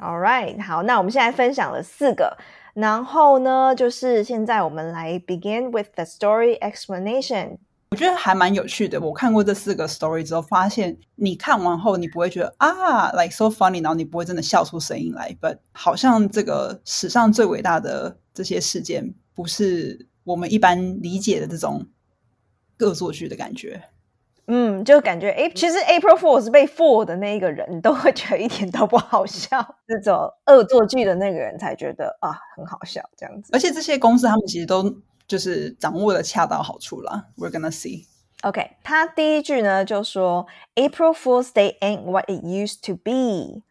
All right，好，那我们现在分享了四个，然后呢，就是现在我们来 begin with the story explanation。我觉得还蛮有趣的。我看过这四个 story 之后，发现你看完后，你不会觉得啊，like so funny，然后你不会真的笑出声音来。But 好像这个史上最伟大的这些事件，不是我们一般理解的这种恶作剧的感觉。嗯，就感觉哎，其实 April Fool 是被 fool 的那一个人，都会觉得一点都不好笑。这种恶作剧的那个人才觉得啊，很好笑这样子。而且这些公司他们其实都就是掌握的恰到好处了。We're gonna see. OK，他第一句呢就说 April Fool's Day ain't what it used to be.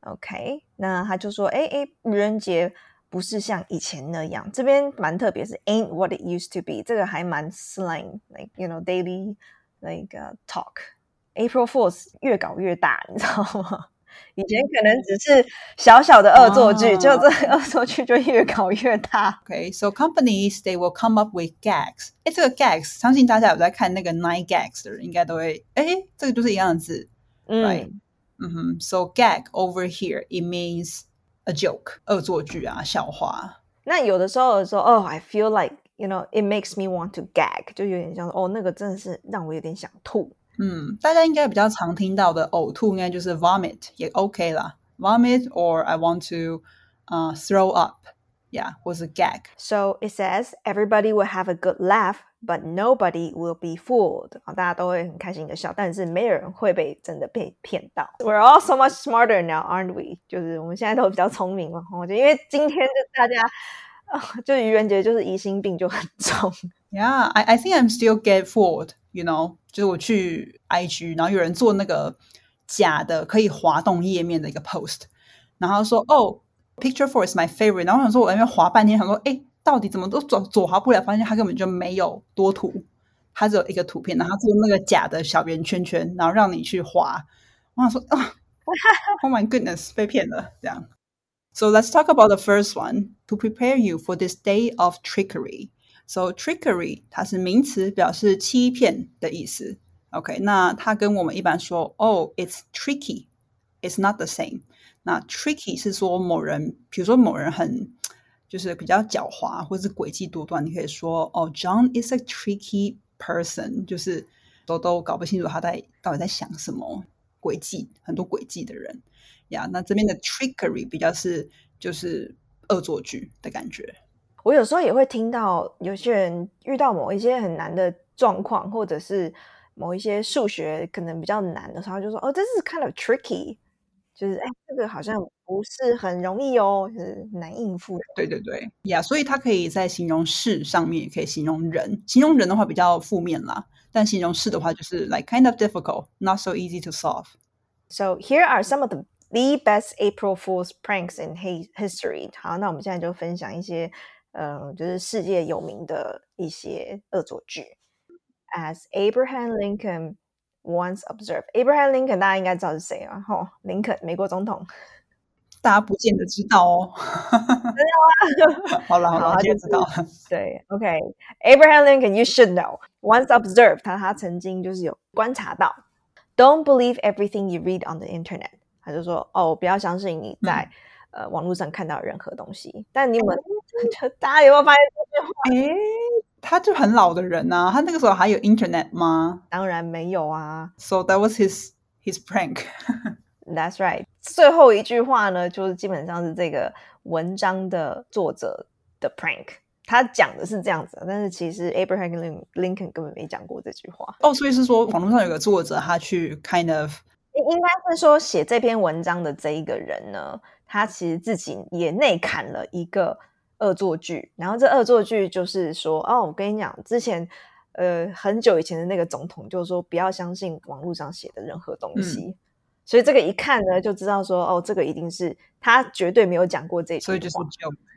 OK，那他就说哎哎，愚人节不是像以前那样。这边蛮特别，是 ain't what it used to be，这个还蛮 slang，like you know daily。那个 talk，April Fools 越搞越大，你知道吗？以前可能只是小小的恶作剧，就这恶作剧就越搞越大。Okay，so companies they will come up with gags。哎，这个 gags，相信大家有在看那个 Nine Gags 的人，应该都会哎，这个就是一样的字。嗯嗯哼，so gag over here it means a joke，恶作剧啊，笑话。那有的时候说，哦，I feel like you know, it makes me want to gag，就有点像哦，那个真的是让我有点想吐。嗯，大家应该比较常听到的呕吐，应该就是 vomit 也 OK 啦，vomit or I want to uh throw up。Yeah, was a gag. So it says everybody will have a good laugh, but nobody will be fooled. 啊，大家都会很开心的笑，但是没有人会被真的被骗到。We're all so much smarter now, aren't we？就是我们现在都比较聪明了。我觉得，因为今天就大家。 就愚人节就是疑心病就很重。Yeah, I I think I'm still get fooled. You know，就是我去 IG，然后有人做那个假的可以滑动页面的一个 post，然后说哦，Picture Four is my favorite。然后我想说，我那边滑半天，想说，哎，到底怎么都左左滑不了？发现他根本就没有多图，他只有一个图片，然后做那个假的小圆圈圈，然后让你去滑。我想说啊，Oh my goodness，被骗了这样。So let's talk about the first one to prepare you for this day of trickery. So trickery 它是名词，表示欺骗的意思。OK，那它跟我们一般说哦，it's tricky，it's not the same。那 tricky 是说某人，比如说某人很就是比较狡猾或者是诡计多端，你可以说哦，John is a tricky person，就是都都搞不清楚他在到底在想什么，诡计很多诡计的人。 呀，那这边的 trickery 比较是就是恶作剧的感觉。我有时候也会听到有些人遇到某一些很难的状况，或者是某一些数学可能比较难的时候，就说：“哦，这是 kind of tricky，就是哎，这个好像不是很容易哦，是难应付。”对对对，呀，所以它可以在形容事上面，也可以形容人。形容人的话比较负面啦，但形容事的话就是 like kind of difficult，not so easy to solve。So here are some of the The best April Fool's pranks in history。好，那我们现在就分享一些，呃，就是世界有名的一些恶作剧。As Abraham Lincoln once observed，Abraham Lincoln 大家应该知道是谁啊？吼，林肯，美国总统。大家不见得知道哦。知道啊。好了好了，就知道了。对，OK，Abraham Lincoln，you should know。Once observed，他他曾经就是有观察到。Don't believe everything you read on the internet。 他就说：“哦，不要相信你在呃网络上看到任何东西。”但你们 大家有没有发现这句话？诶，他就很老的人啊，他那个时候还有 Internet 吗？当然没有啊。So that was his his prank. That's right. 最后一句话呢，就是基本上是这个文章的作者的 prank。他讲的是这样子，但是其实 Abraham Lincoln 根本没讲过这句话。哦，所以是说网络上有个作者，他去 kind of。应该是说，写这篇文章的这一个人呢，他其实自己也内砍了一个恶作剧。然后这恶作剧就是说，哦，我跟你讲，之前呃很久以前的那个总统就是说，不要相信网络上写的任何东西。所以这个一看呢，就知道说，哦，这个一定是他绝对没有讲过这句话。所以就是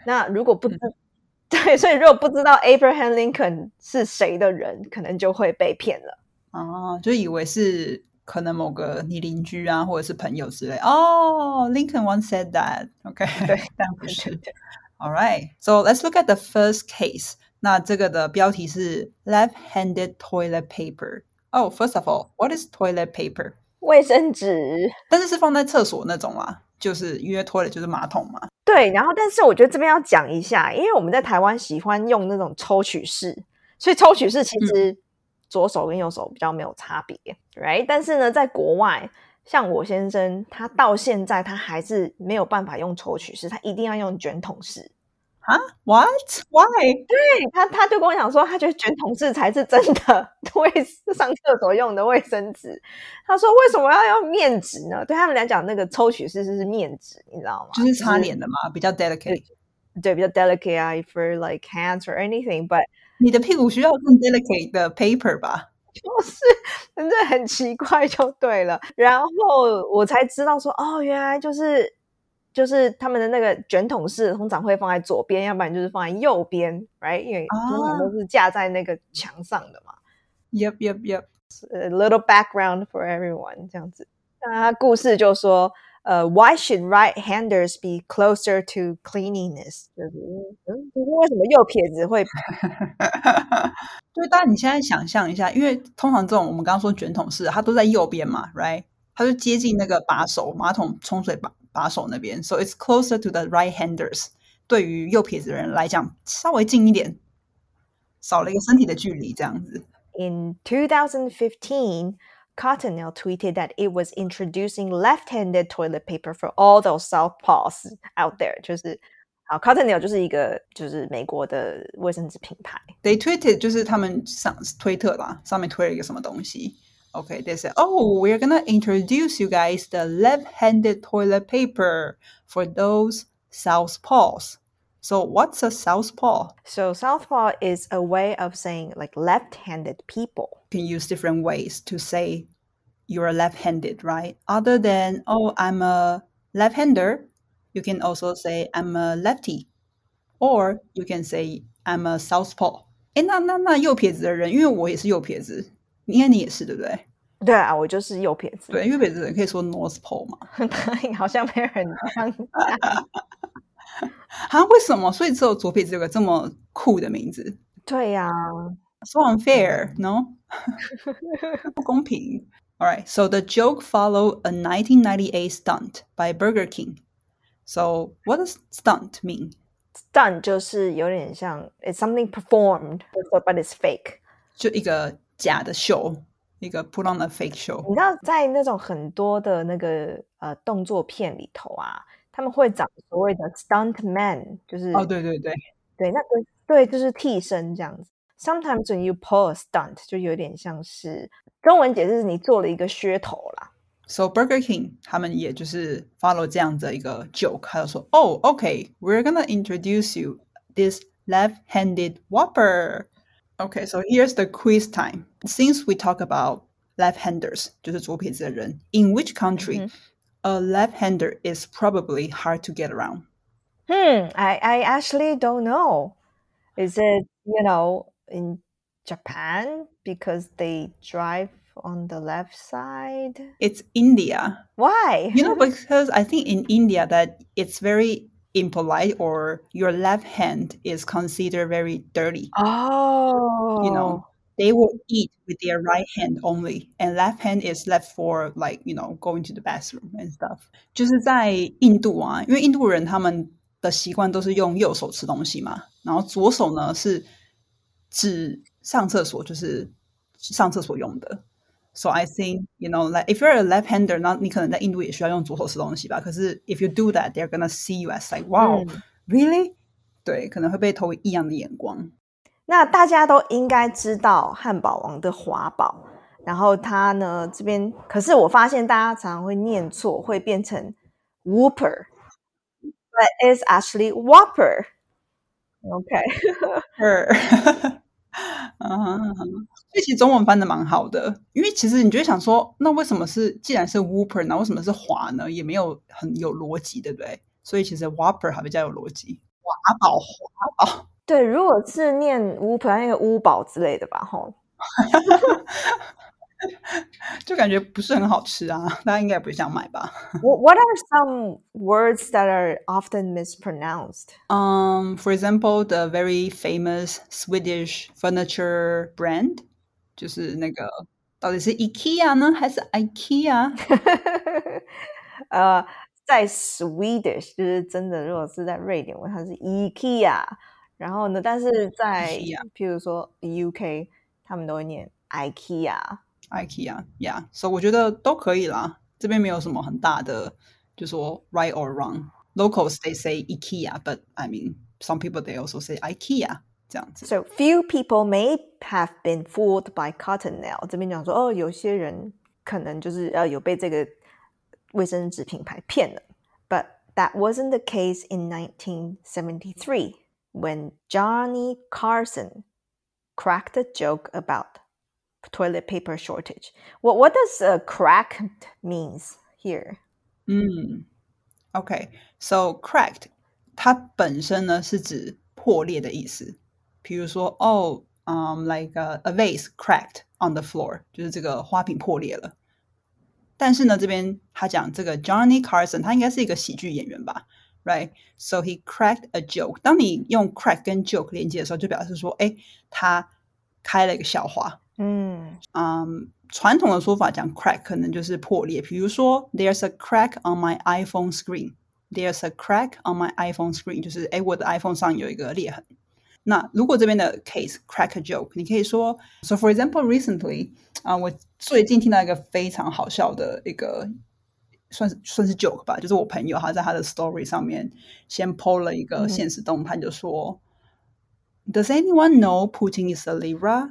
那如果不知 对，所以如果不知道 Abraham Lincoln 是谁的人，可能就会被骗了。哦，就以为是。可能某个你邻居啊，或者是朋友之类。哦，Lincoln once said that. OK，对，但不是。All right, so let's look at the first case. 那这个的标题是 left-handed toilet paper. Oh, first of all, what is toilet paper? 卫生纸。但是是放在厕所那种啦，就是因为 toilet 就是马桶嘛。对，然后但是我觉得这边要讲一下，因为我们在台湾喜欢用那种抽取式，所以抽取式其实左手跟右手比较没有差别，right？但是呢，在国外，像我先生他到现在他还是没有办法用抽取式，他一定要用卷筒式。啊？What? Why? 对他，他就跟我讲说，他觉得卷筒式才是真的 卫上厕所用的卫生纸。他说，为什么要用面纸呢？对他们来讲，那个抽取式是面纸，你知道吗？就是擦脸的嘛，比较 delicate。对，比较 delicate 啊，for like hands or anything。你的屁股需要更 delicate 的 paper 吧？就是真的很奇怪，就对了。然后我才知道说，哦，原来就是。就是他们的那个卷筒式通常会放在左边，要不然就是放在右边，right？因为通常都是架在那个墙上的嘛。Yep, yep, yep. A little background for everyone，这样子。那故事就说，呃，Why should right-handers be closer to cleanliness？就是嗯，就是为什么右撇子会？对，但你现在想象一下，因为通常这种我们刚刚说卷筒式，它都在右边嘛，right？它就接近那个把手，马桶冲水把。把手那边，so it's closer to the right-handers。对于右撇子的人来讲，稍微近一点，少了一个身体的距离，这样子。In 2015, Cottonelle tweeted that it was introducing left-handed toilet paper for all those southpaws out there。就是好，Cottonelle 就是一个就是美国的卫生纸品牌。They tweeted 就是他们上推特啦，上面推了一个什么东西。Okay, they said, oh, we're gonna introduce you guys the left-handed toilet paper for those southpaws. So what's a southpaw? So southpaw is a way of saying like left-handed people. You can use different ways to say you're left-handed, right? Other than oh, I'm a left-hander, you can also say I'm a lefty, or you can say I'm a southpaw. 哎，那那那右撇子的人，因为我也是右撇子，应该你也是对不对？对啊，我就是右撇子。对，右撇子人可以说 North Pole 嘛？好像没人这样。啊？为什么？所以只有左撇子有个这么酷的名字？对呀，So unfair，no？ 不公平。All right, so the joke followed a 1998 stunt by Burger King. So what does stunt mean? Stunt 就是有点像 it's something performed, but it's fake. 就一个假的秀。一个 put on a fake show。你知道，在那种很多的那个呃动作片里头啊，他们会找所谓的 stunt man，就是哦，对对对，对，那个对，就是替身这样子。 Sometimes when you pull a stunt，就有点像是中文解释是你做了一个噱头啦。So Burger King 他们也就是 follow 这样的一个 joke，他就说，Oh, okay, we're gonna introduce you this left-handed Whopper. Okay, so here's the quiz time. Since we talk about left-handers, 就是左撇子的人, in which country mm -hmm. a left-hander is probably hard to get around? Hmm, I, I actually don't know. Is it, you know, in Japan because they drive on the left side? It's India. Why? You know, because I think in India that it's very impolite or your left hand is considered very dirty. Oh. You know, they will eat with their right hand only, and left hand is left for like you know going to the bathroom and stuff. 就是在印度啊，因为印度人他们的习惯都是用右手吃东西嘛，然后左手呢是 只上厕所，就是上厕所用的。so I think you know, like if you're a left-hander，那你可能在印度也需要用左手吃东西吧。可是 if you do that, they're gonna see you as like, wow, really？对，可能会被投异样的眼光。那大家都应该知道汉堡王的华堡，然后它呢这边，可是我发现大家常常会念错，会变成 Whopper，but it's actually Whopper。OK，嗯，所以其实中文翻的蛮好的，因为其实你就会想说，那为什么是既然是 Whopper，那为什么是华呢？也没有很有逻辑，对不对？所以其实 Whopper 还比较有逻辑，华宝华宝。对，如果是念 Whopper，那个乌宝之类的吧，吼。就感觉不是很好吃啊，大家应该也不想买吧？What are some words that are often mispronounced? Um, for example, the very famous Swedish furniture brand，就是那个到底是 IKEA 呢，还是 IKEA？呃 在 Swedish 就是真的，如果是在瑞典文，它是 IKEA。然后呢，但是在 IKEA 譬如说 UK，他们都会念 IKEA。 IKEA，yeah，所、以我觉得都可以啦。这边没有什么很大的，就说 right or wrong。Locals they say IKEA，but I mean some people they also say IKEA 这样子。 So few people may have been fooled by Cottonelle。这边讲说，哦，有些人可能就是呃有被这个卫生纸品牌骗了。But that wasn't the case in 1973 when Johnny Carson cracked a joke about toilet paper shortage. What what does uh, cracked means here? 嗯，OK，so、cracked 它本身呢是指破裂的意思。比如说，哦，嗯、l i k e a, a vase cracked on the floor，就是这个花瓶破裂了。但是呢，这边他讲这个 Johnny Carson，他应该是一个喜剧演员吧，right？So he cracked a joke。当你用 crack 跟 joke 连接的时候，就表示说，哎，他开了一个笑话。 嗯嗯，传统的说法讲 crack 可能就是破裂，比如说 There's a crack on my iPhone screen. There's a crack on my iPhone screen，就是哎，我的 iPhone 上有一个裂痕。那如果这边的 case crack a joke，你可以说，So for example, recently 啊、我最近听到一个非常好笑的一个，算是算是 joke 吧，就是我朋友他在他的 story 上面先 PO 了一个现实动态，就说、Does anyone know Putin is a Libra?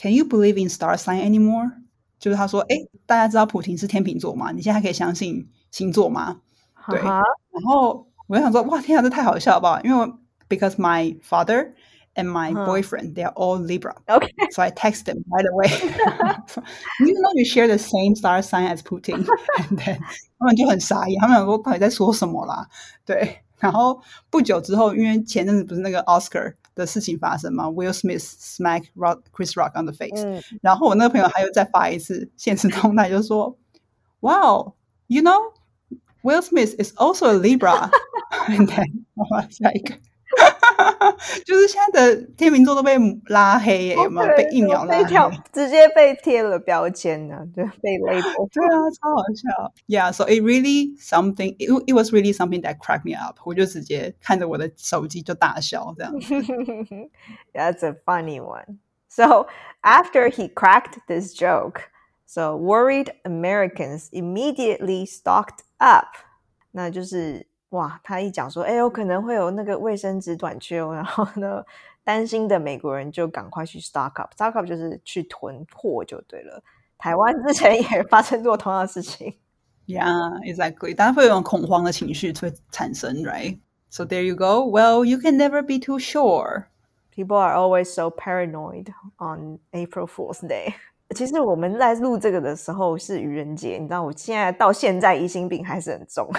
Can you believe in star sign anymore？就是他说，哎，大家知道普廷是天秤座吗？你现在还可以相信星座吗？对哈哈然后我就想说，哇，天啊，这太好笑了吧！因为 because my father and my 嗯 boyfriend they are all Libra， OK， so I text them right away. so, you know you share the same star sign as Putin, and then 他们就很傻眼，他们想说到底在说什么啦？对，然后不久之后，因为前阵子不是那个 Oscar 的事情发生吗？Will Smith smack Rock Chris Rock on the face，、嗯然后我那个朋友还又再发一次现实动态，就说，Wow, you know Will Smith is also a Libra. And then I was like， 就是现在的天秤座都被拉黑耶，有没有被疫苗拉黑？被跳，直接被贴了标签呢，就被 label。对啊，超好笑。Yeah, so it really something. It, it was really something that cracked me up. 我就直接看着我的手机就大笑，这样。 That's a funny one. So after he cracked this joke, so worried Americans immediately stocked up. 那就是 哇，他一讲说，哎，有可能会有那个卫生纸短缺哦，然后呢，担心的美国人就赶快去 stock up。stock up 就是去囤货就对了。台湾之前也发生过同样的事情。Yeah, exactly. 大家会有种恐慌的情绪会产生，right? So there you go. Well, you can never be too sure. People are always so paranoid on April Fool's Day. 其实我们在录这个的时候是愚人节，你知道，我现在到现在疑心病还是很重。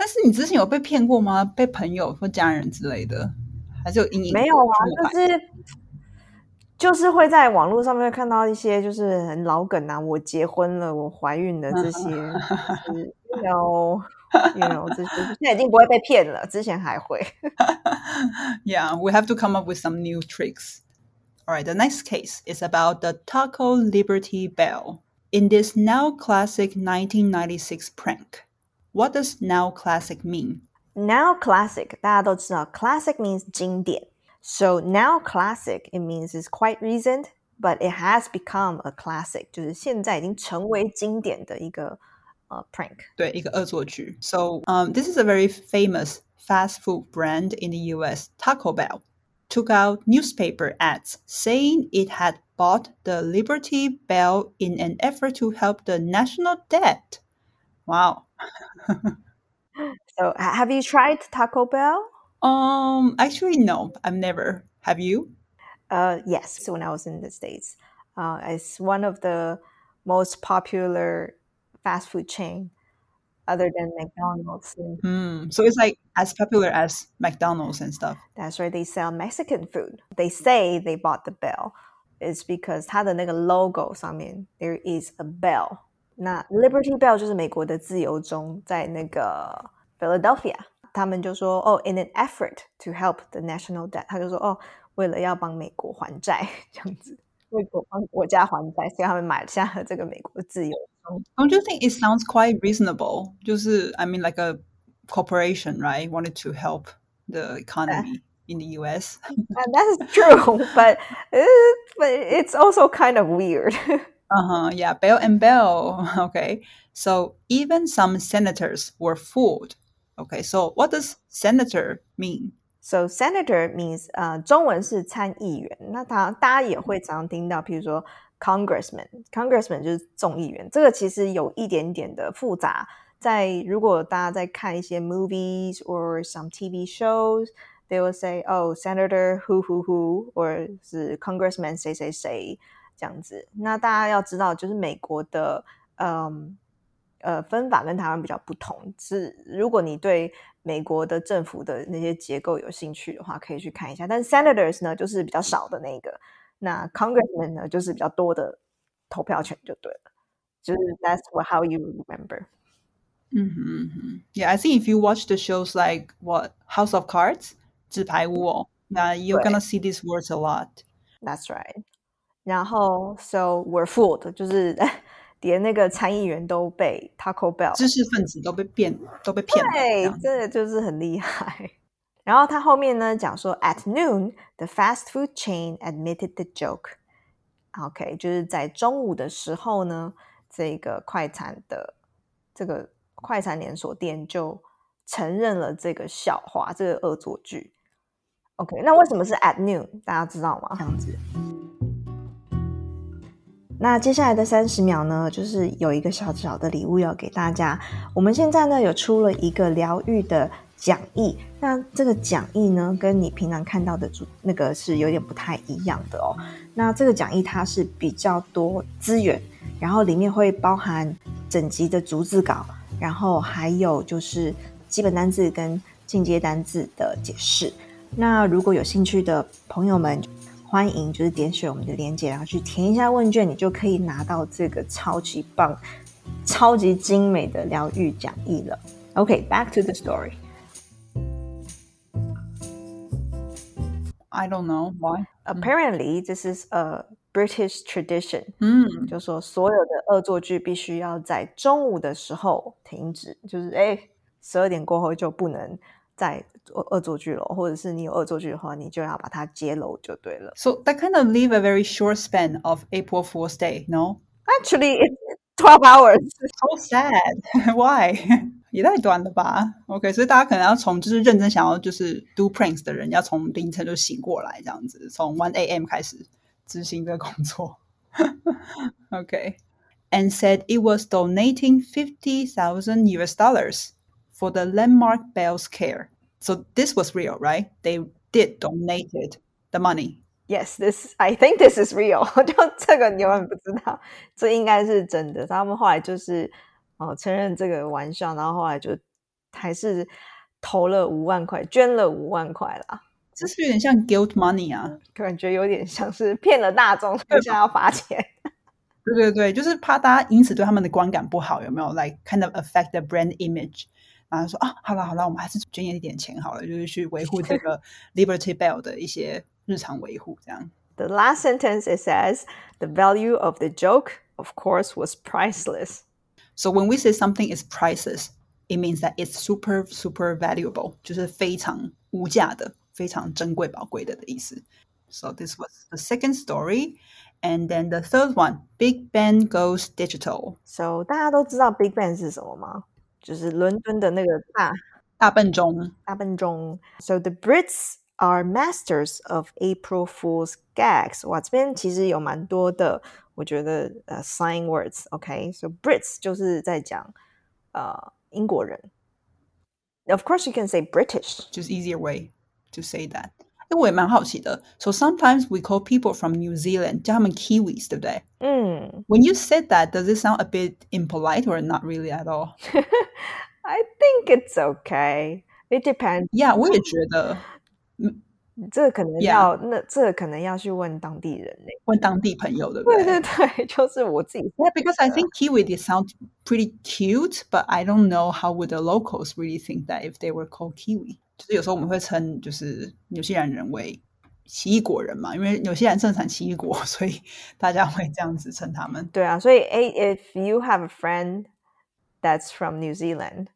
但是你之前有被骗过吗？被朋友或家人之类的，还是有阴影？没有啊，就是就是会在网络上面看到一些就是很老梗啊，我结婚了，我怀孕了这些，有有这些，现在已经不会被骗了，之前还会。yeah, we have to come up with some new tricks. All right, the next case is about the Taco Liberty Bell. In this now classic 1996 prank, what does now classic mean? Now classic，大家都知道，classic means 经典。So now classic it means it's quite recent, but it has become a classic，就是现在已经成为经典的一个呃 prank。对，一个恶作剧。So, um, this is a very famous fast food brand in the U.S. Taco Bell took out newspaper ads saying it had bought the Liberty Bell in an effort to help the national debt. Wow. So ha- have you tried Taco Bell? Um, actually, no, I've never. Have you? Uh, yes, when I was in the States. Uh, it's one of the most popular fast food chain other than McDonald's. And Hmm. So it's like as popular as McDonald's and stuff. that's where they sell Mexican food. They say they bought the bell. It's because 它的那个 logo 上面 there is a bell. 那 Liberty Bell 就是美国的自由钟，在那个 Philadelphia，他们就说哦，in an effort to help the national debt，他就说哦，为了要帮美国还债这样子，为国帮国家还债，所以他们买下了这个美国自由 Don't you think it sounds quite reasonable? 就是 I mean like a corporation, right? Wanted to help the economy in the US. And that's true, but uh, but it's also kind of weird. Uh-huh. Yeah, Bell and Bell. Okay. So even some senators were fooled. Okay, so what does senator mean? So senator means 呃，中文是参议员。那他大家也会常听到，譬如说 congressman，congressman 就是众议员。这个其实有一点点的复杂。在如果大家在看一些 movies or some TV shows，they will say oh senator who who who，或者是 congressman 谁谁谁 这样子。那大家要知道，就是美国的嗯呃分法跟台湾比较不同。是如果你对美国的政府的那些结构有兴趣的话，可以去看一下。但是 senators 呢，就是比较少的那个。那 congressman 呢，就是比较多的投票权就对了。就是 that's what how you remember. Mm-hmm. Yeah, I think if you watch the shows like what House of Cards, 纸牌屋哦, yeah, you're gonna see these words a lot. That's right. 然后 so we're fooled，就是 连那个参议员都被 Taco Bell 知识分子都被骗，都被骗了。对，这个就是很厉害。然后他后面呢讲说，At noon, the fast food chain admitted the joke. OK，就是在中午的时候呢，这个快餐的这个快餐连锁店就承认了这个笑话，这个恶作剧。OK，那为什么是 at noon？大家知道吗？这样子。那接下来的三十秒呢，就是有一个小小的礼物要给大家。我们现在呢有出了一个疗愈的讲义，那这个讲义呢跟你平常看到的主那个是有点不太一样的哦。那这个讲义它是比较多资源，然后里面会包含整集的逐字稿，然后还有就是基本单字跟进阶单字的解释。那如果有兴趣的朋友们。欢迎，就是点选我们的链接，然后去填一下问卷，你就可以拿到这个超级棒、超级精美的疗愈讲义了。OK，back to the story. I don't know why. Apparently, this is a British tradition. 嗯，就说所有的恶作剧必须要在中午的时候停止，就是哎，十二点过后就不能。在恶作剧了，或者是你有恶作剧的话，你就要把它揭露就对了。 So that kind of leave a very short span of April Fool's Day, no? Actually, it's twelve hours. So sad. Why? 也太短了吧？OK，所以大家可能要从就是认真想要就是 do pranks 的人，要从凌晨就醒过来，这样子，从 one a.m. 开始执行这个工作。OK, and said it was donating fifty thousand US dollars for the landmark Bell's Care. So this was real, right? They did donated the money. Yes, this I think this is real. 就这个你永远不知道，这应该是真的。他们后来就是哦承认这个玩笑，然后后来就还是投了五万块，捐了五万块啦。这是有点像 guilt money 啊，感觉有点像是骗了大众，现在要罚钱。对对对，就是怕大家因此对他们的观感不好，有没有？Like kind of affect the brand image。 马上说啊，好了好了，我们还是捐一点钱好了，就是去维护这个 Liberty Bell 的一些日常维护这样。The last sentence it says the value of the joke, of course, was priceless. So when we say something is priceless, it means that it's super super valuable，就是非常无价的、非常珍贵、宝贵的的意思。So this was the second story. And then the third one, Big Ben goes digital. So 大家都知道 Big Ben 是什么吗？就是伦敦的那个大大笨钟。大笨钟。So the Brits are masters of April Fool's gags。哇，这边其实有蛮多的，我觉得呃 sign words。OK，so、Brits 就是在讲呃英国人。Of course, you can say British. Just easier way to say that. 因为我也蛮好奇的。So sometimes we call people from New Zealand 叫他们 Kiwis，对不对？嗯 When you said that, does it sound a bit impolite or not really at all? ，I think it's okay. It depends. Yeah，我也觉得这个可能 Yeah. 要那这个可能要去问当地人嘞。问当地朋友，对不对对？对对，就是我自己 Yeah, because I think Kiwi they sound pretty cute, but I don't know how would the locals really think that if they were called Kiwi. 就是有时候我们会称就是纽西兰人为 奇异果人嘛，因为纽西兰盛产奇异果，所以大家会这样子称他们。对啊，所以 A if you have a friend that's from New Zealand,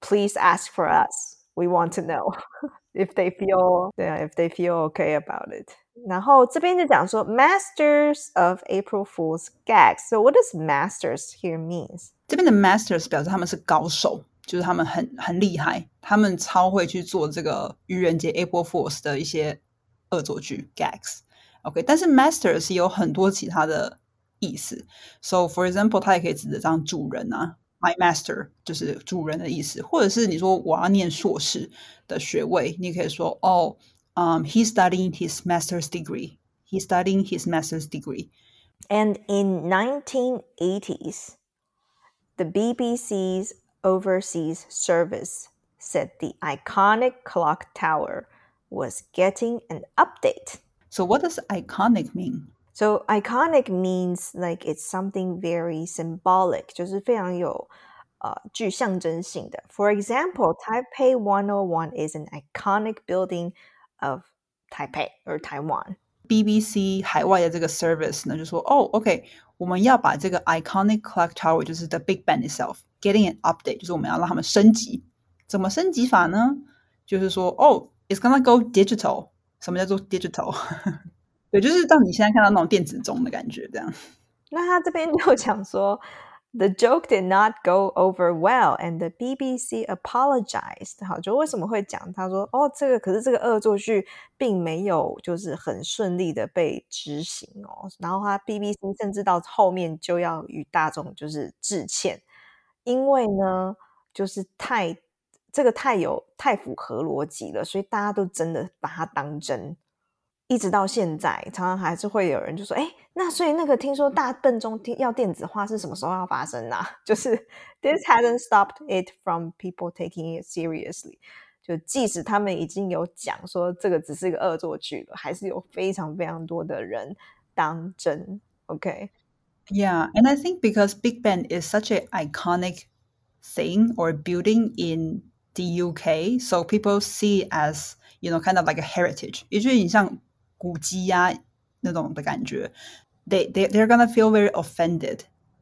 please ask for us. We want to know if they feel 对啊，if they feel okay about it. 然后这边就讲说 masters of April Fool's gags. So what does masters here means? 这边的 masters 表示他们是高手， 就是他们很很厉害，他们超会去做这个愚人节 April Fools 的一些恶作剧 gags。OK，但是 masters 有很多其他的意思。So for example，它也可以指的当主人啊，my master 就是主人的意思，或者是你说我要念硕士的学位，你可以说哦。um, he's studying his master's degree. He's studying his master's degree. And in 1980s, the BBC's overseas service said the iconic clock tower was getting an update. So, what does iconic mean? So, iconic means like it's something very symbolic, For example, Taipei 101 is an iconic building of Taipei or Taiwan. BBC 海外的这个 service 呢，就说哦，OK，我们要把这个 iconic clock tower，就是 the Big Ben itself，getting an update，就是我们要让他们升级。怎么升级法呢？就是说哦，it's gonna go digital。什么叫做 digital？对，就是让你现在看到那种电子钟的感觉，这样。那他这边就讲说。The joke did not go over well, and the BBC apologized. 好，就为什么会讲？他说：“哦，这个可是这个恶作剧并没有就是很顺利的被执行哦。”然后他 BBC 甚至到后面就要与大众就是致歉，因为呢，就是太这个太有太符合逻辑了，所以大家都真的把它当真。一直到现在，常常还是会有人就说：“哎，那所以那个听说大笨钟要电子化是什么时候要发生呢？” 就是 this hasn't stopped it from people taking it seriously。就即使他们已经有讲说这个只是一个恶作剧了，还是有非常非常多的人当真。OK。Yeah, and I think because Big Ben is such an iconic thing or building in the UK, so people see it as you know kind of like a heritage，也就是你像古迹呀、啊、那种的感觉。They they they're gonna feel very offended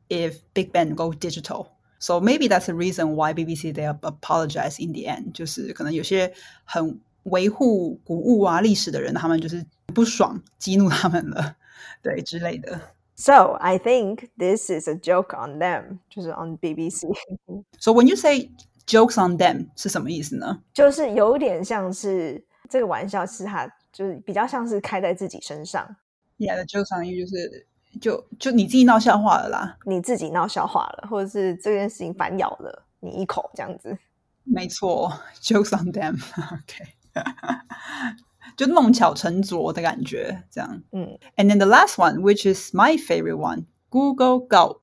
if Big Ben go digital. So maybe that's the reason why BBC they apologize in the end. 就是可能有些很维护古物啊、历史的人，他们就是不爽，激怒他们了，对之类的。 So I think this is a joke on them，就是 on BBC。So when you say jokes on them 是什么意思呢？就是有点像是这个玩笑是他就是比较像是开在自己身上。Yeah, the jokes on you 就是就就你自己闹笑话了啦，你自己闹笑话了，或者是这件事情反咬了你一口这样子。没错，jokes on them。OK， 就弄巧成拙的感觉，这样。嗯。And then the last one, which is my favorite one, Google Gulp.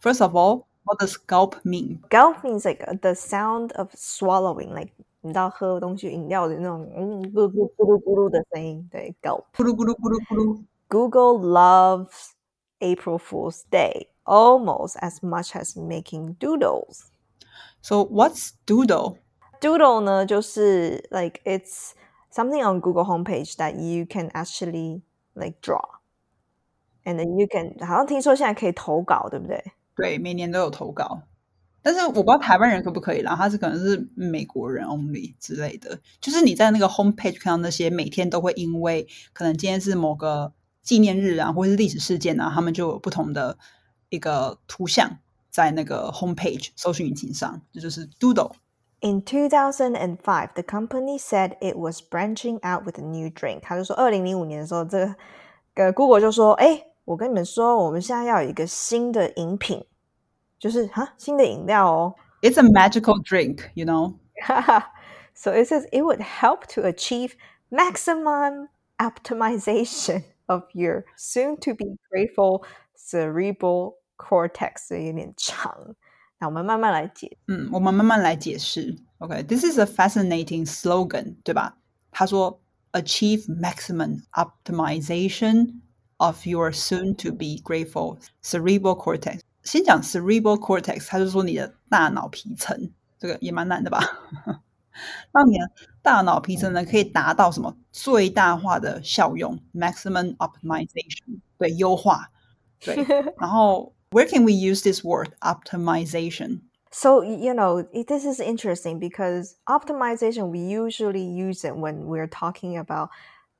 First of all, what does gulp mean? Gulp means like the sound of swallowing, like 你知道喝东西饮料的那种嗯咕咕咕噜咕噜的声音，对，gulp。咕噜咕噜咕噜咕噜。Google loves April Fool's Day almost as much as making doodles. So what's doodle? Doodle 呢，就是 like it's something on Google homepage that you can actually like draw, and then you can 好像听说现在可以投稿，对不对？对，每年都有投稿。但是我不知道台湾人可不可以啦，他是可能是美国人 only 之类的。就是你在那个 home page 看到那些每天都会因为可能今天是某个纪念日啊，或是历史事件啊，他们就有不同的一个图像在那个 home page 搜寻引擎上，这就是 Doodle。In 2005, the company said it was branching out with a new drink。他就说，二零零五年的时候，这个呃 Google 就说，哎，我跟你们说，我们现在要有一个新的饮品。就是哈新的饮料哦。It's a magical drink, you know. so it says it would help to achieve maximum optimization of your soon-to-be grateful cerebral cortex，有点长。 那我们慢慢来解。嗯，我们慢慢来解释。OK，this、okay, is a fascinating slogan，对吧？他说，achieve maximum optimization of your soon-to-be grateful cerebral cortex。先讲 cerebral cortex，他就说你的大脑皮层，这个也蛮难的吧？让你的大脑皮层呢可以达到什么最大化的效用 （maximum optimization）？对，优化。对，然后 where can we use this word optimization? So, you know, this is interesting because optimization, we usually use it when we're talking about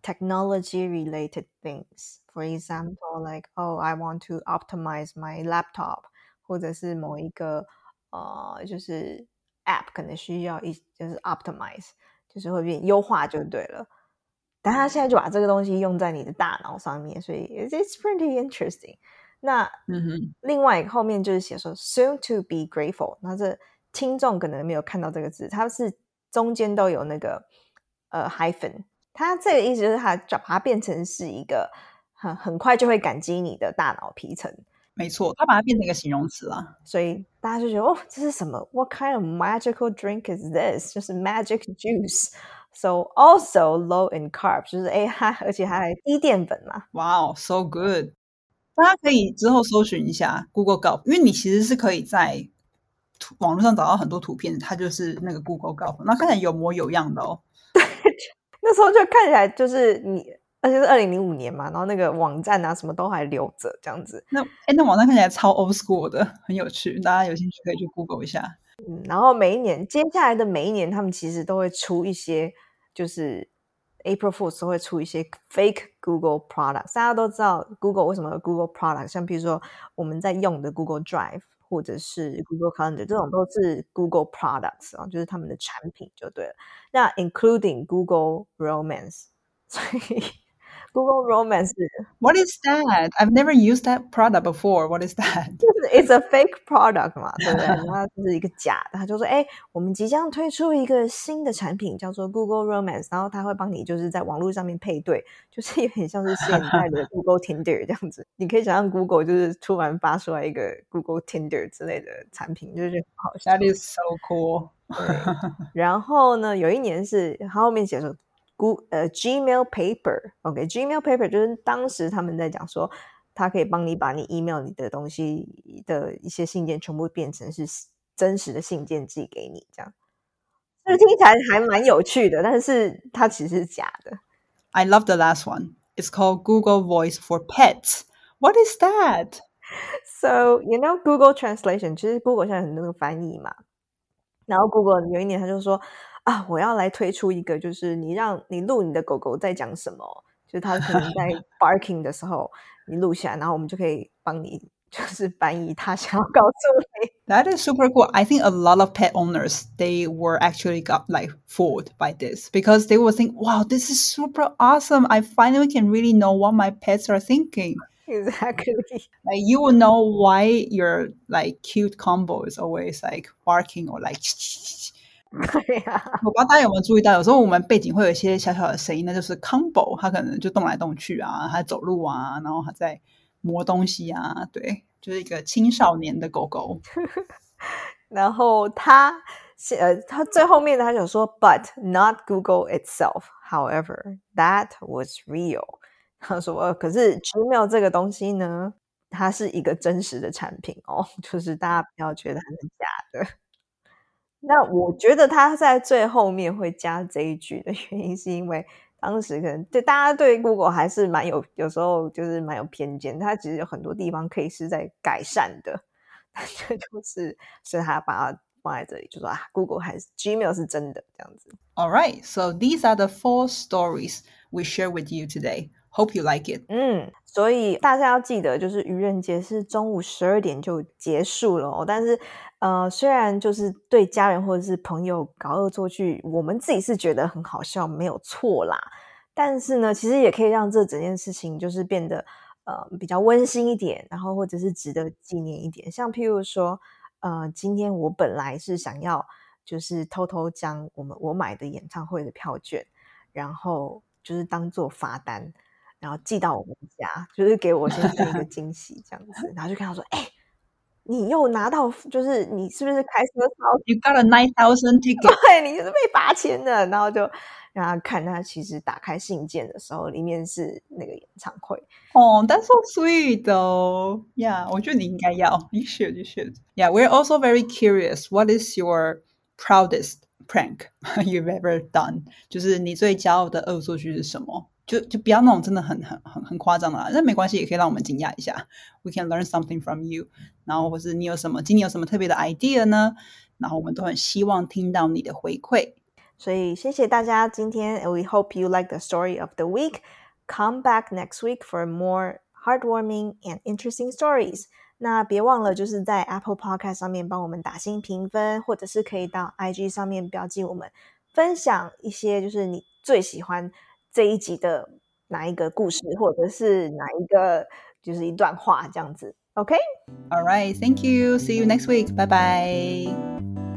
technology related things. For example, like, oh, I want to optimize my laptop，或者是某一个呃，就是 app 可能需要一就是 optimize，就是会变优化就对了。但他现在就把这个东西用在你的大脑上面，所以 it's pretty interesting。 那另外后面就是写说 soon to be grateful，那这听众可能没有看到这个字，它是中间都有那个呃 hyphen，它这个意思就是它把它变成是一个很很快就会感激你的大脑皮层，没错，它把它变成一个形容词啊。所以大家就觉得哦，这是什么？What kind of magical drink is this？就是 magic juice。So also low in carbs，就是哎，它而且还低淀粉嘛。哇哦，so good！大家可以之后搜寻一下 Google Golf，因为你其实是可以在图网络上找到很多图片，它就是那个 Google Golf，那看起来有模有样的哦。对，那时候就看起来就是你，而且是二零零五年嘛，然后那个网站啊什么都还留着这样子。那哎，那网站看起来超 old school 的，很有趣，大家有兴趣可以去 Google 一下。嗯，然后每一年接下来的每一年，他们其实都会出一些，就是 April Fools 都会出一些 fake Google products。大家都知道 Google 为什么 Google products，像比如说我们在用的 Google Drive 或者是 Google Calendar 这种都是 Google products 啊，就是他们的产品就对了。那 including Google Romance，所以。Google Romance. What is that? I've never used that product before. What is that? 就是 it's a fake product 嘛，对不对？它就是一个假的。他就说，哎，我们即将推出一个新的产品，叫做 Google Romance，然后他会帮你就是在网络上面配对，就是有点像是现在的 Google Tinder 这样子。你可以想象 Google 就是突然发出来一个 Google Tinder 之类的产品，就是很好笑。That is so cool. 然后呢，有一年是他后面写说。Go 呃 Gmail Paper，OK，Gmail Paper 就是当时他们在讲说，它可以帮你把你 email 你的东西的一些信件全部变成是真实的信件寄给你，这样，这听起来还蛮有趣的，但是它其实是假的。I love the last one. It's called Google Voice for Pets. What is that? So you know Google Translation，其实 Google 现在很多个翻译嘛，然后 Google 有一年他就说。 啊，我要来推出一个，就是你让你录你的狗狗在讲什么，就是它可能在 barking 的时候，你录下来，然后我们就可以帮你就是翻译它想要告诉你。That is super cool. I think a lot of pet owners they were actually got like fooled by this because they would think, "Wow, this is super awesome! I finally can really know what my pets are thinking." Exactly. Like you will know why your like cute combo is always like barking or like 对呀，我不知道大家有没有注意到，有时候我们背景会有一些小小的声音，那就是 combo，它可能就动来动去啊，它走路啊，然后它在磨东西啊，对，就是一个青少年的狗狗。然后他呃，他最后面他就说，But not Google itself. However, that was real. 他说，可是 Gmail 这个东西呢，它是一个真实的产品哦，就是大家不要觉得它是假的。那我觉得他在最后面会加这一句的原因，是因为当时可能对大家对 Google 还是蛮有，有时候就是蛮有偏见。它其实有很多地方可以是在改善的，这就是所以他把它放在这里，就说啊，Google 还是 Gmail 是真的这样子。All right, so these are the four stories we share with you today. Hope you like it. 嗯，所以大家要记得，就是愚人节是中午十二点就结束了。但是，呃，虽然就是对家人或者是朋友搞恶作剧，我们自己是觉得很好笑，没有错啦。但是呢，其实也可以让这整件事情就是变得呃比较温馨一点，然后或者是值得纪念一点。像譬如说，呃，今天我本来是想要就是偷偷将我们我买的演唱会的票券，然后就是当做罚单。然后寄到我们家，就是给我先生一个惊喜这样子，然后就跟他说：“哎，你又拿到，就是你是不是开车超？You got a nine thousand ticket？对，你就是被罚钱的。”然后就让他看，他其实打开信件的时候，里面是那个演唱会。哦，That's so sweet, though. Yeah，我觉得你应该要，You should, you should. Yeah, we're also very curious. What is your proudest prank you've ever done？就是你最骄傲的恶作剧是什么？就就不要那种真的很很很很夸张的啦，那没关系，也可以让我们惊讶一下。We can learn something from you。然后或是你有什么今年有什么特别的 idea 呢？然后我们都很希望听到你的回馈。所以谢谢大家今天，We hope you like the story of the week. Come back next week for more heartwarming and interesting stories. 那别忘了，就是在 Apple Podcast 上面帮我们打新评分，或者是可以到 IG 上面标记我们，分享一些就是你最喜欢 这一集的哪一个故事，或者是哪一个就是一段话这样子。OK？All right, thank you. See you next week. Bye bye.